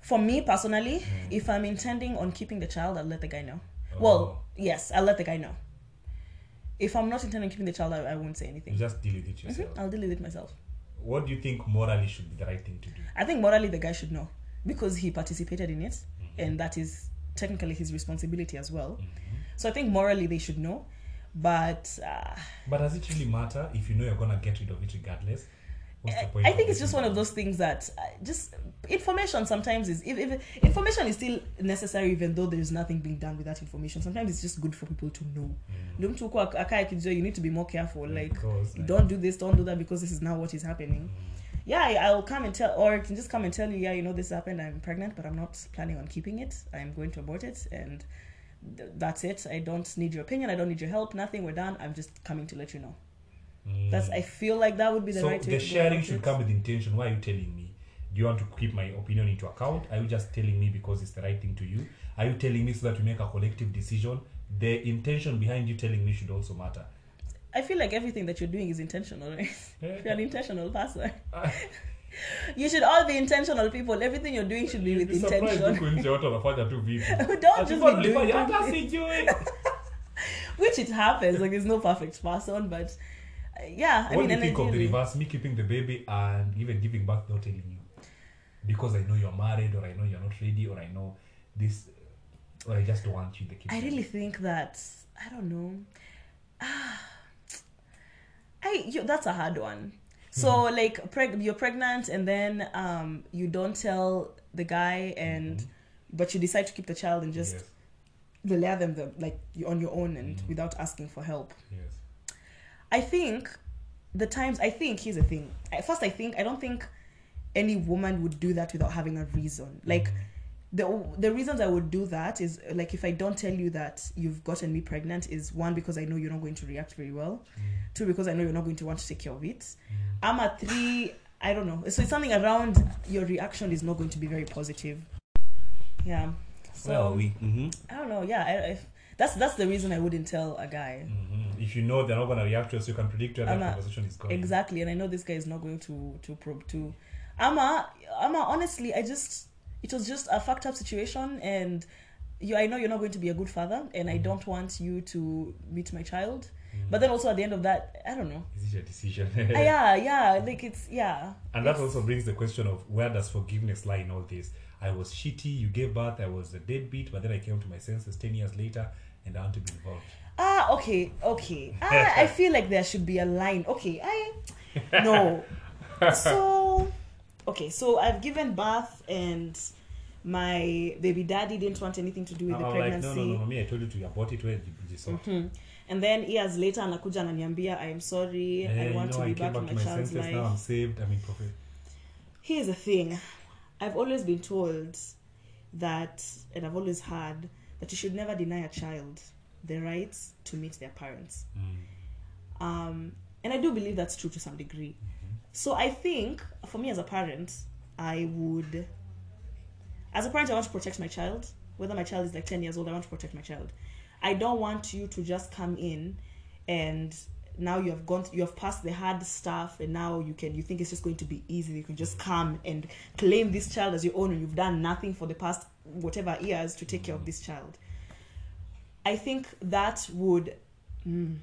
For me personally, Mm. if I'm intending on keeping the child, I'll let the guy know. Oh. Well, yes, I'll let the guy know. If I'm not intending on keeping the child, I, I won't say You anything. just deal with it yourself. I'll deal with it myself. What do you think morally should be the right thing to do? I think morally the guy should know because he participated in it, Mm-hmm. and that is technically his responsibility as well. So I think morally they should know, but uh, But does it really matter if you know you're gonna get rid of it regardless? What's the point I think it's just one of those things that uh, just information sometimes is if, if information is still necessary even though there's nothing being done with that information. Sometimes it's just good for people to know. Ndio mtu kuwa akae akijua, You need to be more careful. Like Because, like- don't do this, don't do that because this is now what is happening. yeah, I- I'll come and tell, or I can just come and tell you, yeah, you know, this happened. I'm pregnant, but I'm not planning on keeping it. I'm going to abort it, and th- that's it. I don't need your opinion. I don't need your help. Nothing. We're done. I'm just coming to let you know. Mm. That's. I feel like that would be the so right way the sharing should it. come with intention. Why are you telling me? Do you want to keep my opinion into account? Are you just telling me because it's the right thing to you? Are you telling me so that we make a collective decision? The intention behind you telling me should also matter. I feel like everything that you're doing is intentional, right? Yeah. you're an intentional person. You should all be intentional people. Everything you're doing should be with intention. huku nje watu wanafanya tu vitu. Don't just be doing ulifanya? Hata sijui. Which it happens. Like there's no perfect person, but uh, yeah. I what mean, do you think of the reverse? Me keeping the baby and even giving birth without telling you, because I know you're married, or I know you're not ready, or I know this, or I just don't want you the kid. I really think that I don't know. Ah, I you, that's a hard one. So Mm-hmm. like preg- you're pregnant and then um you don't tell the guy and but you decide to keep the child and just Mm-hmm. yes, lay them the like you on your own and Mhm. without asking for help. yes. I think the times I think here's the thing. At first I think I don't think any woman would do that without having a reason. Like the the reasons I would do that is like if I don't tell you that you've gotten me pregnant is one because I know you're not going to react very well. Two because I know you're not going to want to take care of it. I'm at three. I don't know. So it's something around your reaction is not going to be very positive. Yeah. So well, we. hmm I don't know. Yeah, I, I, that's that's the reason I wouldn't tell a guy. hmm If you know they're not gonna react to us, you can predict where that not- conversation is going. Exactly, and I know this guy is not going to to probe to. Ama, Ama, honestly, I just it was just a fucked up situation, and you, I know you're not going to be a good father, and I don't want you to meet my child. But then also at the end of that, I don't know. Is it your decision? Ah, yeah, yeah, like it's yeah. And that also brings the question of where does forgiveness lie in all this? I was shitty, you gave birth, I was a deadbeat, but then I came to my senses 10 years later and I want to be involved. Ah, okay, okay. Ah, I feel like there should be a line. Okay, I no. So, okay, so I've given birth and my baby daddy didn't want anything to do with I'm the like, pregnancy. no, no, no, mommy, I told you to abort it when you saw. Mhm. And then years later anakuja ananiambia I am sorry, Eh, I you want know, to be I back in my, to my child's life. now I'm saved, I'm in profit. Here's the thing. I've always been told that and I've always heard that you should never deny a child the right to meet their parents. Mm. Um, and I do believe that's true to some degree. So I think for me as a parent, I would, as a parent, I want to protect my child. Whether my child is like 10 years old, I want to protect my child. I don't want you to just come in and now you have gone, you have passed the hard stuff, and now you can, you think it's just going to be easy. You can just come and claim this child as your own, and you've done nothing for the past whatever years to take care of this child. I think that would. Mm,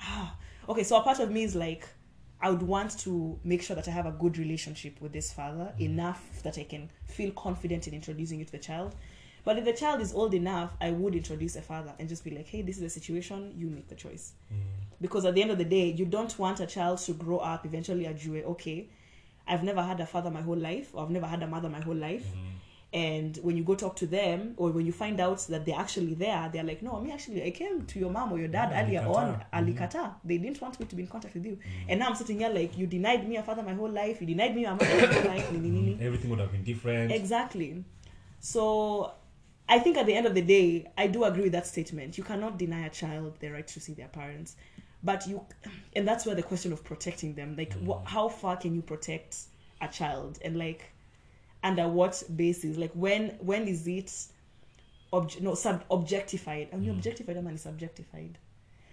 ah, okay, so a part of me is like, I would want to make sure that I have a good relationship with this father mm. enough that I can feel confident in introducing you to the child. But if the child is old enough, I would introduce a father and just be like, hey, this is the situation, you make the choice. Mm. Because at the end of the day, you don't want a child to grow up eventually a Jew. Okay, I've never had a father my whole life, or I've never had a mother my whole life. Mm-hmm. And when you go talk to them, or when you find out that they're actually there, they're like, no, me actually, I came to your mom or your dad Yeah, earlier on, mm-hmm. alikata. They didn't want me to be in contact with you. Mm. And now I'm sitting here like, you denied me a father my whole life, you denied me a mother my whole life, nini. Mm-hmm. Everything would have been different. Exactly. So I think at the end of the day, I do agree with that statement. You cannot deny a child the right to see their parents. But you, and that's where the question of protecting them, like, wh- mm. how far can you protect a child, and like, under what basis? Like, when when is it, obj- no, sub objectified? I mean, hmm. objectified, I mean, objectified.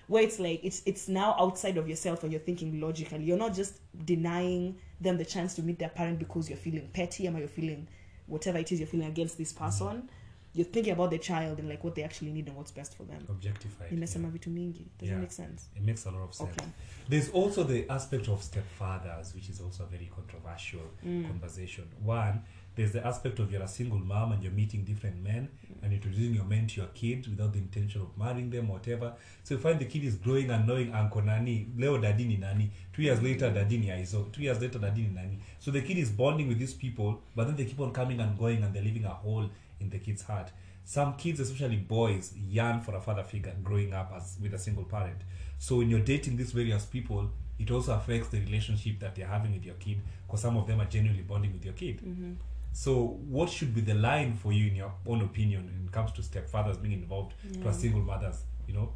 Where it's like it's it's now outside of yourself and you're thinking logically. You're not just denying them the chance to meet their parent because you're feeling petty, or you're feeling whatever it is you're feeling against this person. You're thinking about the child and like what they actually need and what's best for them. Objectified. Nimesema vitu mingi. Does Yeah. it make sense? It makes a lot of sense. Okay. There's also the aspect of stepfathers, which is also a very controversial Mm. conversation. One, there's the aspect of you're a single mom and you're meeting different men and introducing your men to your kid without the intention of marrying them or whatever. So you find the kid is growing and knowing Uncle Nani, Leo dadini Nani. Two years later, dadini ni Aizo. Two years later, dadini ni Nani. So the kid is bonding with these people, but then they keep on coming and going and they're leaving a hole in the kid's heart. Some kids, especially boys, yearn for a father figure growing up as with a single parent. So when you're dating these various people, it also affects the relationship that they're having with your kid because some of them are genuinely bonding with your kid. Mm-hmm. So, what should be the line for you, in your own opinion, when it comes to stepfathers being involved to a single mothers? You know,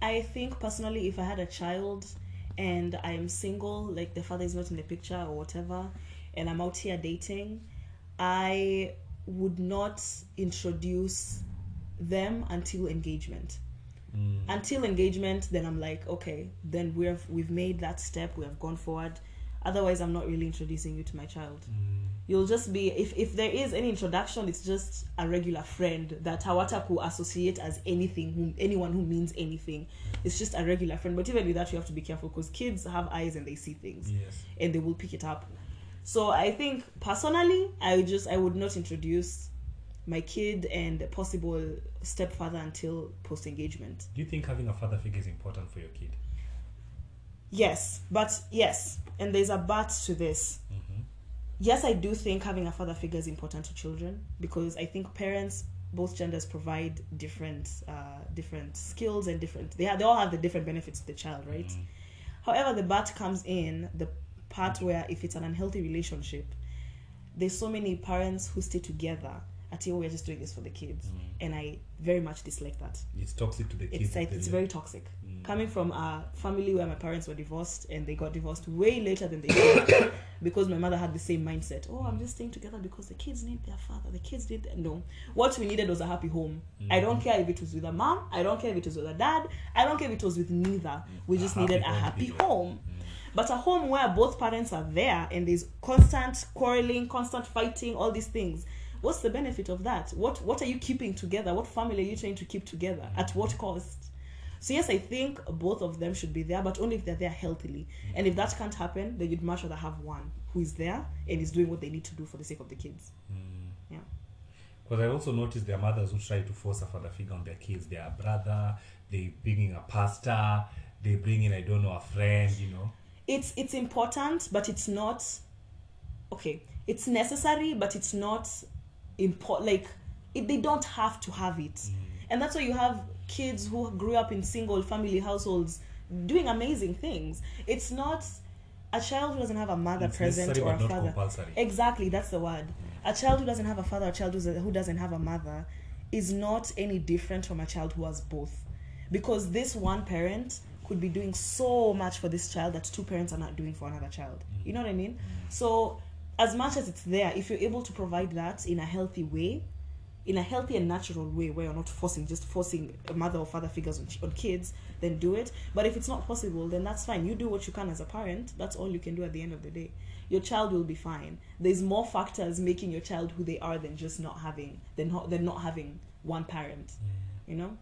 I think personally, if I had a child and I am single, like the father is not in the picture or whatever, and I'm out here dating, I would not introduce them until engagement. Mm. Until engagement, then I'm like, okay, then we've we've made that step, we have gone forward. Otherwise, I'm not really introducing you to my child. Mm. You'll just be if if there is any introduction, it's just a regular friend that Hawataku associate as anything, who, anyone who means anything. It's just a regular friend. But even with that, you have to be careful because kids have eyes and they see things yes. and they will pick it up. So I think personally, I just I would not introduce my kid and a possible stepfather until post engagement. Do you think having a father figure is important for your kid? Yes, but yes, and there's a but to this. Yes, I do think having a father figure is important to children because I think parents, both genders, provide different uh, different skills and different. They have, they all have the different benefits to the child, right? However, the but comes in the part where if it's an unhealthy relationship, there's so many parents who stay together until we're just doing this for the kids, mm. and I very much dislike that. It's toxic to the kids. It's like it's very toxic. Mm. Coming from a family where my parents were divorced and they got divorced way later than they should because my mother had the same mindset. Oh, I'm just staying together because the kids need their father. The kids need no. What we needed was a happy home. I don't mm. care if it was with a mom. I don't care if it was with a dad. I don't care if it was with neither. We just happy needed a happy period. home. But a home where both parents are there and there's constant quarreling, constant fighting, all these things. What's the benefit of that? What what are you keeping together? What family are you trying to keep together? At what cost? So yes, I think both of them should be there, but only if they're there healthily. And if that can't happen, then you'd much rather have one who is there and is doing what they need to do for the sake of the kids. Hmm. Yeah. Because I also noticed there are mothers who try to force a father figure on their kids. Their brother, they bring in a pastor, they bring in, I don't know, a friend, you know. It's it's important but it's not okay it's necessary but it's not important like it, they don't have to have it. Mm. And that's why you have kids who grew up in single family households doing amazing things. It's not a child who doesn't have a mother It's present or a father compulsory. exactly that's the word. Mm. A child who doesn't have a father a child who doesn't have a mother is not any different from a child who has both. Because this one parent could be doing so much for this child that two parents are not doing for another child. Mm. You know what i mean? Mm. So as much as it's there if you're able to provide that in a healthy way in a healthy and natural way where you're not forcing just forcing a mother or father figures on, on kids then do it. But if it's not possible then that's fine. You do what you can as a parent. That's all you can do at the end of the day. Your child will be fine. There's more factors making your child who they are than just not having than not, than not having one parent you know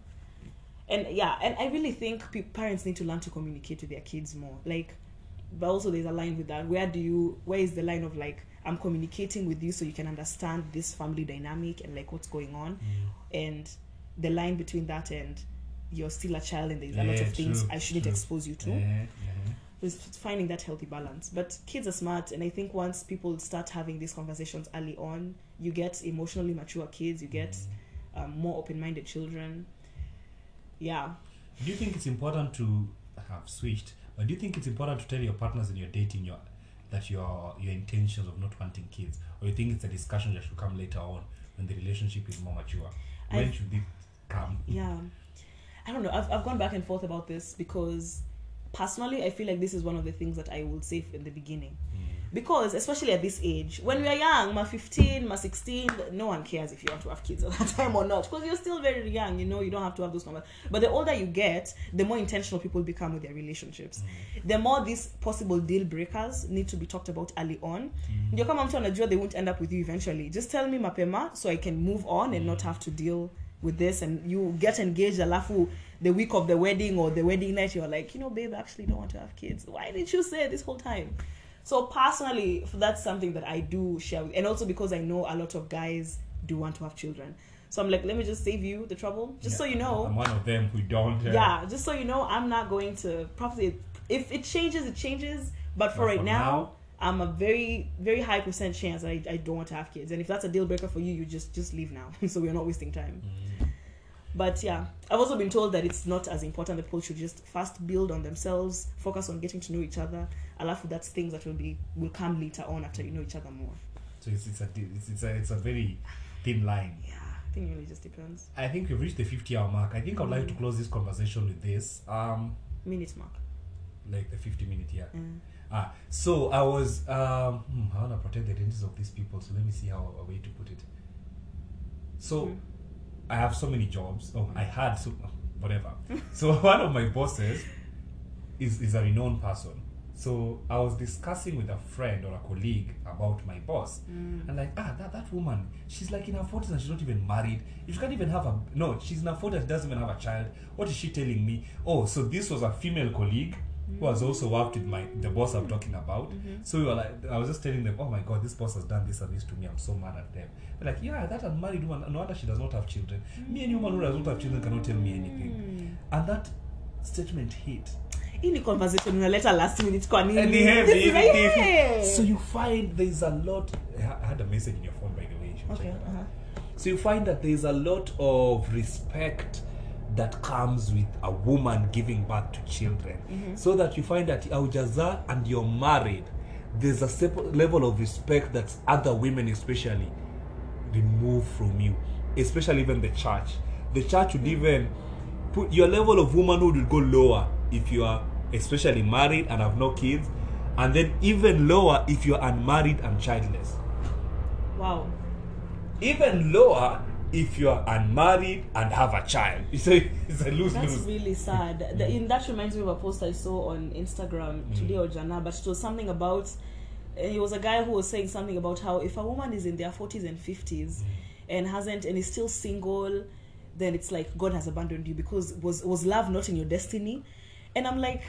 and yeah and i really think pe- parents need to learn to communicate with their kids more like but also there's a line with that where do you where is the line of like i'm communicating with you so you can understand this family dynamic and like what's going on and the line between that and you're still a child and there's a lot Yeah, of things true, i shouldn't true. expose you to Eh, eh. is finding that healthy balance. But kids are smart, and I think once people start having these conversations early on, you get emotionally mature kids, you get um, more open-minded children. Yeah, Do you think it's important to have switched? But do you think it's important to tell your partners when you're dating your that your your intentions of not wanting kids, or you think it's a discussion that should come later on when the relationship is more mature? When I- should it come? yeah. I don't know. I've I've gone back and forth about this because personally, I feel like this is one of the things that I will say in the beginning. Mm. Because especially at this age, when we are young, ma 15, ma 16, no one cares if you want to have kids at that time or not. Because you're still very young, you know, you don't have to have those numbers. But the older you get, the more intentional people become with their relationships. Mm. The more these possible deal breakers need to be talked about early on. Mm. Ndio kama mtu anajua they won't end up with you eventually. Just tell me mapema so I can move on and not mm. have to deal with this and you get engaged alafu the week of the wedding or the wedding night you're like you know babe I actually don't want to have kids why didn't you say this whole time so personally that's something that i do share with and also because i know a lot of guys do want to have children. So i'm like let me just save you the trouble. Just so you know. I'm one of them who don't. uh, yeah just so you know i'm not going to probably if it changes it changes. But for But right for now, now- i'm a very very high percent chance that I, I don't want to have kids. And if that's a deal breaker for you you just just leave now. So we're not wasting time But yeah, I've also been told that it's not as important that people should just first build on themselves, focus on getting to know each other. Alafu that's things that will be will come later on after you know each other more. So it's it's a it's, it's a it's a very thin line. Yeah, I think it really just depends. I think we've reached the 50 hour mark. I think I'd like to close this conversation with this. Um, Minute mark. like the 50 minute yeah. Mm. Ah, so I was um hmm, I wanna protect the identities of these people, so let me see how a way to put it. So Mm. I have so many jobs. Oh, I had so whatever. so one of my bosses is is a renowned person. So I was discussing with a friend or a colleague about my boss, Mm. and like ah that, that woman, she's like in her forties and she's not even married. If she can't even have a no, she's in her forties, doesn't even have a child. What is she telling me? Oh, so this was a female colleague who has also worked with my the boss I'm talking about. So we were like, I was just telling them, oh my god, this boss has done this and this to me. I'm so mad at them. They're like, yeah, that unmarried woman. No wonder she does not have children. Me, any woman who does not have children cannot tell me anything. And that statement hit. hii ni conversation unaleta last minute kwa nini And the heavy, very heavy. heavy. So you find there's a lot. I had a message in your phone, by the way. you okay uh-huh. So you find that there's a lot of respect that comes with a woman giving birth to children. Mm-hmm. So that you find that Aujaza and you're married, there's a separate level of respect that other women especially remove from you, especially even the church. The church would mm. even put your level of womanhood will go lower if you are especially married and have no kids, and then even lower if you're unmarried and childless wow even lower if you're unmarried and have a child. It's a, it's a lose That's lose. really sad. The, in, that reminds me of a post I saw on Instagram Mm. today or Jana, but it was something about. Uh, it was a guy who was saying something about how if a woman is in their forties and fifties Mm. and hasn't and is still single, then it's like God has abandoned you because was was love not in your destiny, and I'm like,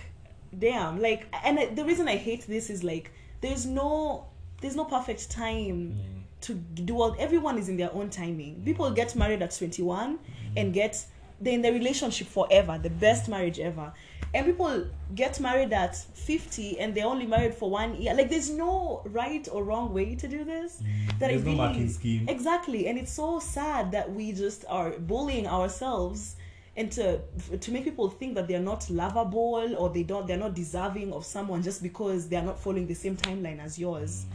damn, like, and I, the reason I hate this is like there's no there's no perfect time to do all everyone is in their own timing. People mm. get married at 21 mm. and get they're in the relationship forever the best marriage ever. And people get married at 50 and they're only married for one year. Like there's no right or wrong way to do this. Mm. That I There's no marking scheme. exactly. And it's so sad that we just are bullying ourselves and to to make people think that they're not lovable or they don't they're not deserving of someone just because they're not following the same timeline as yours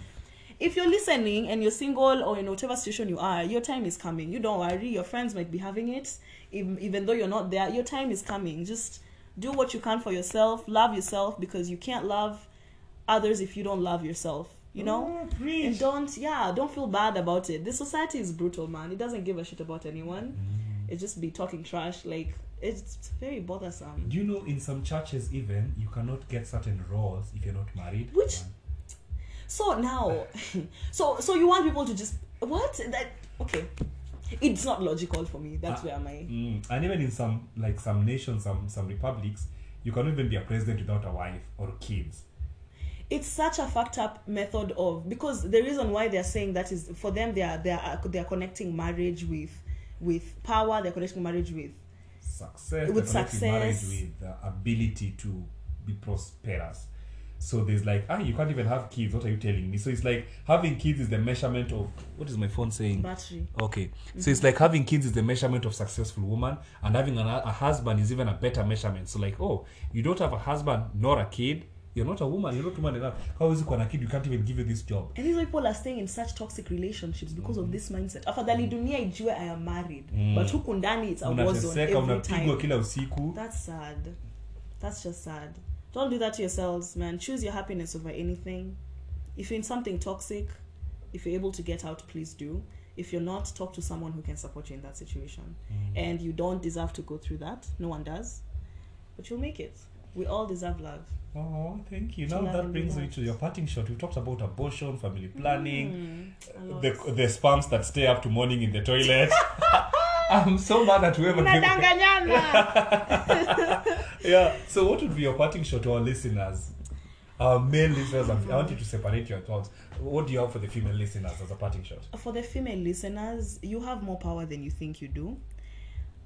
if you're listening and you're single or in whatever situation you are, your time is coming. You don't worry. Your friends might be having it, even, even though you're not there. Your time is coming. Just do what you can for yourself. Love yourself because you can't love others if you don't love yourself. You know, Oh, and don't yeah, don't feel bad about it. This society is brutal, man. It doesn't give a shit about anyone. Mm. It just be talking trash. Like it's very bothersome. Do you know in some churches even you cannot get certain roles if you're not married? Which- So now, so so you want people to just what that okay? It's not logical for me. That's Ah, where my Mm. And even in some like some nations, some some republics, you cannot even be a president without a wife or kids. it's such a fucked up method of because the reason why they're saying that is for them they are they are they are connecting marriage with with power. They're connecting marriage with Success, With they're marriage with the ability to be prosperous. So there's like, ah, you can't even have kids. What are you telling me? So it's like having kids is the measurement of what is my phone saying? battery. Okay, so it's like having kids is the measurement of successful woman, and having a, a husband is even a better measurement. So like, oh, you don't have a husband nor a kid, you're not a woman, you're not woman enough. How is it when a kid you can't even give you this job? And these people are staying in such toxic relationships because of this mindset. Afadhali dunia ijue I am married, but huku ndani it's a war zone every unapigwa time. kila usiku. That's sad. That's just sad. Don't do that to yourselves, man. Choose your happiness over anything. If you're in something toxic, if you're able to get out, please do. If you're not, talk to someone who can support you in that situation. Mm. And you don't deserve to go through that. No one does. But you'll make it. We all deserve love. Oh, thank you. To Now that brings me to your parting shot. We talked about abortion, family planning, mm, lot. the the spams that stay up to morning in the toilet. I'm so mad at whoever yeah. So, what would be your parting shot to our listeners, our male listeners? and- I want you to separate your thoughts. What do you have for the female listeners as a parting shot? for the female listeners, you have more power than you think you do.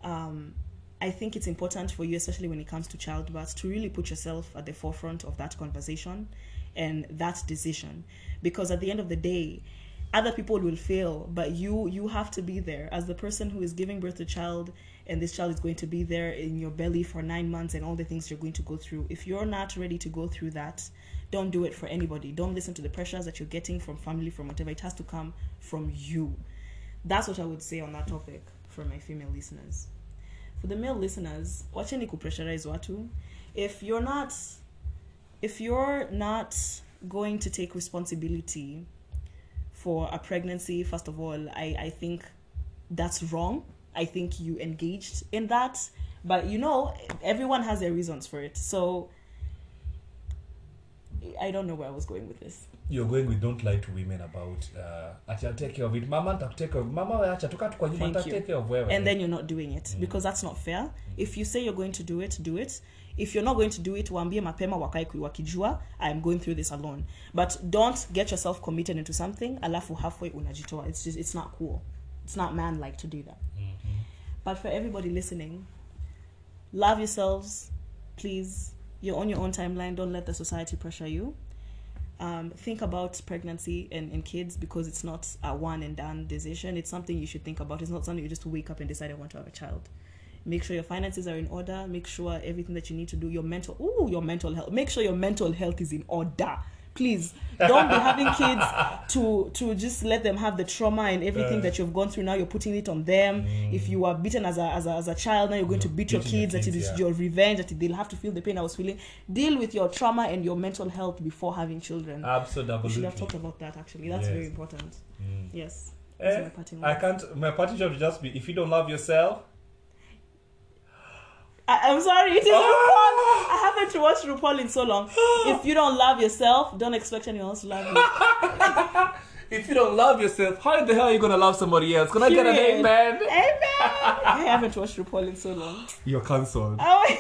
Um, I think it's important for you, especially when it comes to childbirth, to really put yourself at the forefront of that conversation and that decision, because at the end of the day, other people will fail, but you you have to be there as the person who is giving birth to child and this child is going to be there in your belly for nine months and all the things you're going to go through. If you're not ready to go through that, don't do it for anybody. Don't listen to the pressures that you're getting from family, from whatever. It has to come from you. That's what I would say on that topic for my female listeners. For the male listeners, wacheni kupressurize watu. If you're not if you're not going to take responsibility for a pregnancy, first of all, I, I think that's wrong. I think you engaged in that. But you know, everyone has their reasons for it. So I don't know where I was going with this. you're going with don't lie to women about uh, I'll take care of it. Mama take care of mama acha tukaa tu kwa nyumba Thank you. nitakutake care of wewe. And then you're not doing it because that's not fair. If you say you're going to do it do it. If you're not going to do it waambie mapema wakae wakijua I am going through this alone. But don't get yourself committed into something alafu halfway unajitoa. It's just it's not cool. It's not man like to do that. But for everybody listening love yourselves please you're on your own timeline don't let the society pressure you um, think about pregnancy and, and kids because it's not a one and done decision. It's something you should think about. It's not something you just wake up and decide I want to have a child. Make sure your finances are in order. Make sure everything that you need to do, your mental, ooh, your mental health. Make sure your mental health is in order. Please don't be having kids to to just let them have the trauma and everything Uh. that you've gone through. Now you're putting it on them. If you were beaten as a, as a as a child, now you're going to beat your beating your kids. That it kids, is yeah. your revenge. That they'll have to feel the pain I was feeling. Deal with your trauma and your mental health before having children. absolutely We should have talked about that actually. That's Yes. very important. Mm. Yes. Eh, my parting I can't my party shot would just be if you don't love yourself I, I'm sorry, it is Ah! RuPaul. I haven't watched RuPaul in so long. if you don't love yourself, don't expect anyone else to love you. if you don't love yourself how the hell are you gonna love somebody else can I get an amen Amen. I haven't watched RuPaul in so long. you're cancelled Oh,